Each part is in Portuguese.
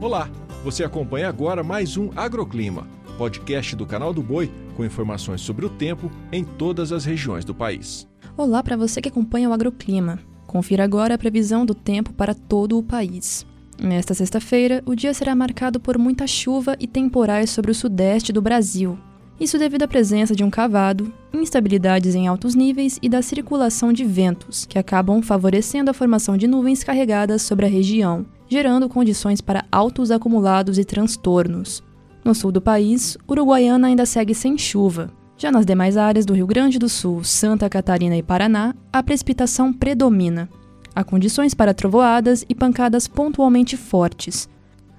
Olá, você acompanha agora mais um Agroclima, podcast do canal do Boi com informações sobre o tempo em todas as regiões do país. Olá para você que acompanha o Agroclima. Confira agora a previsão do tempo para todo o país. Nesta sexta-feira, o dia será marcado por muita chuva e temporais sobre o sudeste do Brasil. Isso devido à presença de um cavado, instabilidades em altos níveis e da circulação de ventos, que acabam favorecendo a formação de nuvens carregadas sobre a região, gerando condições para altos acumulados e transtornos. No sul do país, Uruguaiana ainda segue sem chuva. Já nas demais áreas do Rio Grande do Sul, Santa Catarina e Paraná, a precipitação predomina. Há condições para trovoadas e pancadas pontualmente fortes.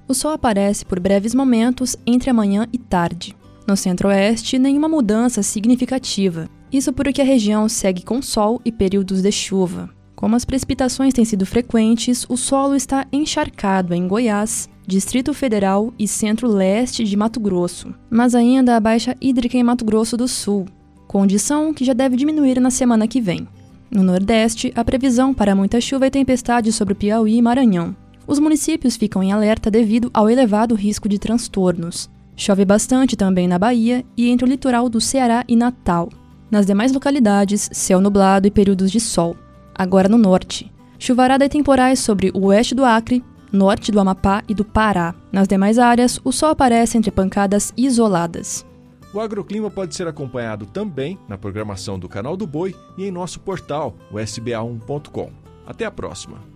O sol aparece por breves momentos entre a manhã e tarde. No centro-oeste, nenhuma mudança significativa. Isso porque a região segue com sol e períodos de chuva. Como as precipitações têm sido frequentes, o solo está encharcado em Goiás, Distrito Federal e centro-leste de Mato Grosso, mas ainda há baixa hídrica em Mato Grosso do Sul, condição que já deve diminuir na semana que vem. No Nordeste, a previsão para muita chuva e tempestade sobre Piauí e Maranhão. Os municípios ficam em alerta devido ao elevado risco de transtornos. Chove bastante também na Bahia e entre o litoral do Ceará e Natal. Nas demais localidades, céu nublado e períodos de sol. Agora no norte. Chuvarada e temporais sobre o oeste do Acre, norte do Amapá e do Pará. Nas demais áreas, o sol aparece entre pancadas isoladas. O agroclima pode ser acompanhado também na programação do Canal do Boi e em nosso portal, o sba1.com. Até a próxima!